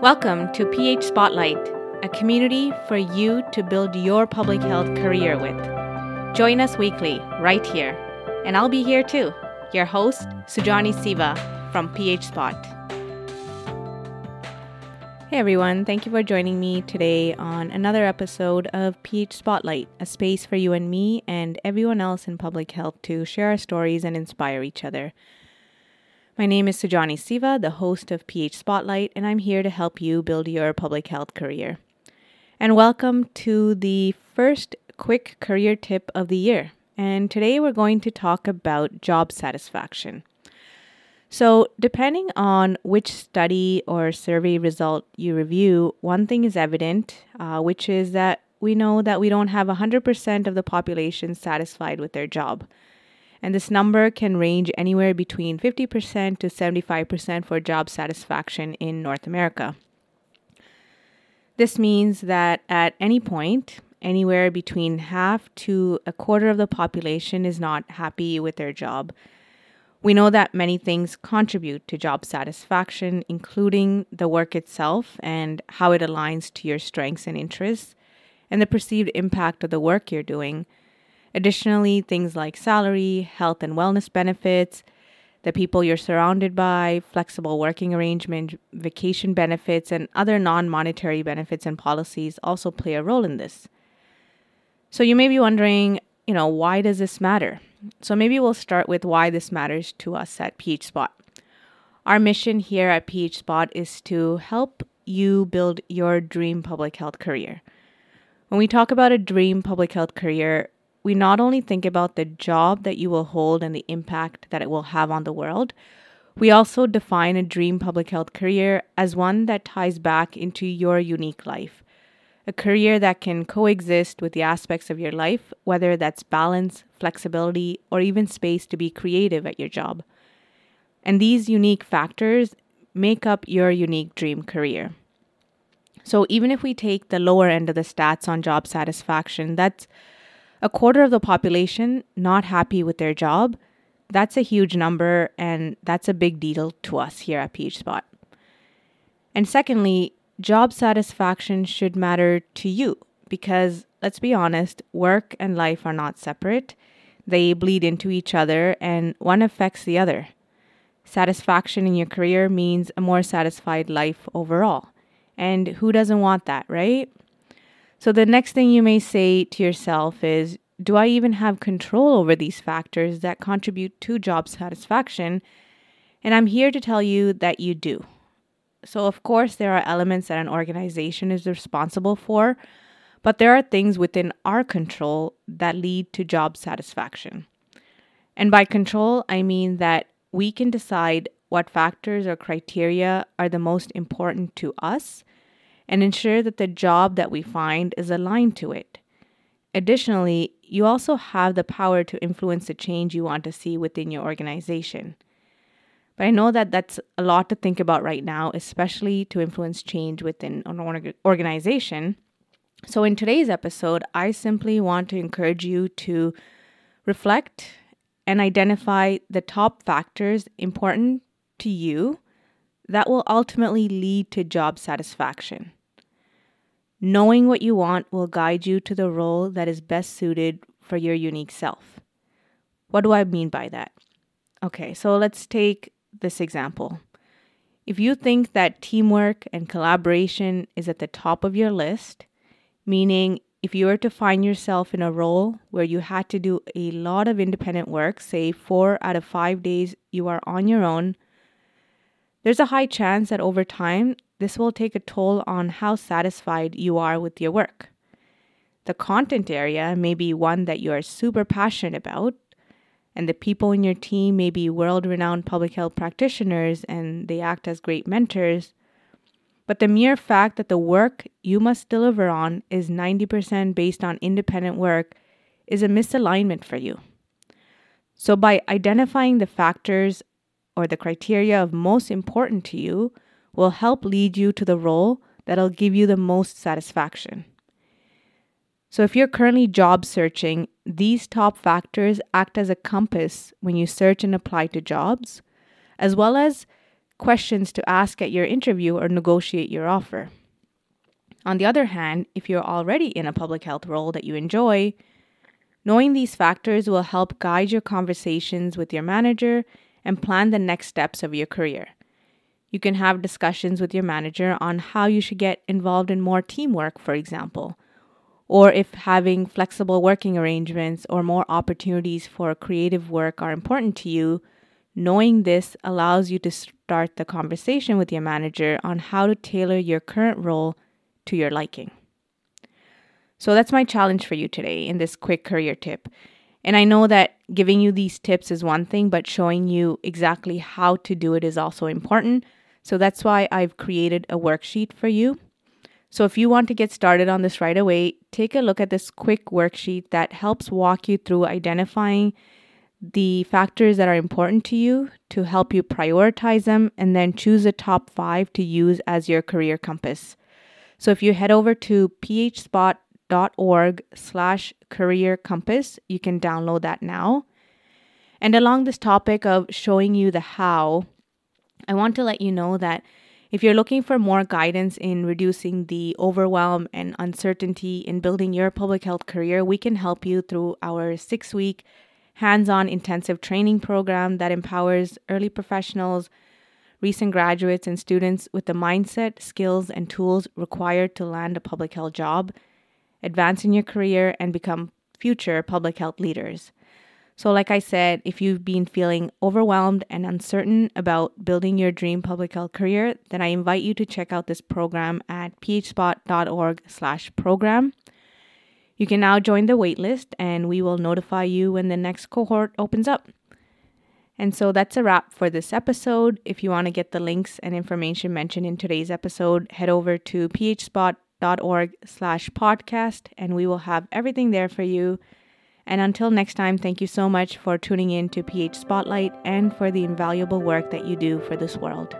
Welcome to PH Spotlight, a community for you to build your public health career with. Join us weekly right here, and I'll be here too, your host, Sujani Siva from PH Spot. Hey everyone, thank you for joining me today on another episode of PH Spotlight, a space for you and me and everyone else in public health to share our stories and inspire each other. My name is Sujani Siva, the host of PH Spotlight, and I'm here to help you build your public health career. And welcome to the first quick career tip of the year. And today we're going to talk about job satisfaction. So, depending on which study or survey result you review, one thing is evident, uh, which is that we know that we don't have 100% of the population satisfied with their job and this number can range anywhere between 50% to 75% for job satisfaction in North America. This means that at any point, anywhere between half to a quarter of the population is not happy with their job. We know that many things contribute to job satisfaction, including the work itself and how it aligns to your strengths and interests, and the perceived impact of the work you're doing Additionally, things like salary, health and wellness benefits, the people you're surrounded by, flexible working arrangement, vacation benefits, and other non monetary benefits and policies also play a role in this. So you may be wondering, you know, why does this matter? So maybe we'll start with why this matters to us at PH Spot. Our mission here at PH Spot is to help you build your dream public health career. When we talk about a dream public health career, we not only think about the job that you will hold and the impact that it will have on the world, we also define a dream public health career as one that ties back into your unique life. A career that can coexist with the aspects of your life, whether that's balance, flexibility, or even space to be creative at your job. And these unique factors make up your unique dream career. So even if we take the lower end of the stats on job satisfaction, that's a quarter of the population not happy with their job, that's a huge number and that's a big deal to us here at PH Spot. And secondly, job satisfaction should matter to you because let's be honest, work and life are not separate. They bleed into each other and one affects the other. Satisfaction in your career means a more satisfied life overall. And who doesn't want that, right? So the next thing you may say to yourself is Do I even have control over these factors that contribute to job satisfaction? And I'm here to tell you that you do. So, of course, there are elements that an organization is responsible for, but there are things within our control that lead to job satisfaction. And by control, I mean that we can decide what factors or criteria are the most important to us and ensure that the job that we find is aligned to it. Additionally, you also have the power to influence the change you want to see within your organization. But I know that that's a lot to think about right now, especially to influence change within an organization. So, in today's episode, I simply want to encourage you to reflect and identify the top factors important to you that will ultimately lead to job satisfaction. Knowing what you want will guide you to the role that is best suited for your unique self. What do I mean by that? Okay, so let's take this example. If you think that teamwork and collaboration is at the top of your list, meaning if you were to find yourself in a role where you had to do a lot of independent work, say four out of five days you are on your own, there's a high chance that over time this will take a toll on how satisfied you are with your work. The content area may be one that you are super passionate about, and the people in your team may be world renowned public health practitioners and they act as great mentors. But the mere fact that the work you must deliver on is 90% based on independent work is a misalignment for you. So, by identifying the factors or the criteria of most important to you, will help lead you to the role that'll give you the most satisfaction. So, if you're currently job searching, these top factors act as a compass when you search and apply to jobs, as well as questions to ask at your interview or negotiate your offer. On the other hand, if you're already in a public health role that you enjoy, knowing these factors will help guide your conversations with your manager and plan the next steps of your career. You can have discussions with your manager on how you should get involved in more teamwork, for example, or if having flexible working arrangements or more opportunities for creative work are important to you. Knowing this allows you to start the conversation with your manager on how to tailor your current role to your liking. So that's my challenge for you today in this quick career tip. And I know that giving you these tips is one thing, but showing you exactly how to do it is also important. So that's why I've created a worksheet for you. So if you want to get started on this right away, take a look at this quick worksheet that helps walk you through identifying the factors that are important to you to help you prioritize them and then choose the top five to use as your career compass. So if you head over to phspot.org slash career compass, you can download that now. And along this topic of showing you the how, I want to let you know that if you're looking for more guidance in reducing the overwhelm and uncertainty in building your public health career, we can help you through our six week hands on intensive training program that empowers early professionals, recent graduates, and students with the mindset, skills, and tools required to land a public health job, advance in your career, and become future public health leaders. So, like I said, if you've been feeling overwhelmed and uncertain about building your dream public health career, then I invite you to check out this program at phspot.org/program. You can now join the waitlist, and we will notify you when the next cohort opens up. And so that's a wrap for this episode. If you want to get the links and information mentioned in today's episode, head over to phspot.org slash podcast and we will have everything there for you and until next time, thank you so much for tuning in to PH Spotlight and for the invaluable work that you do for this world.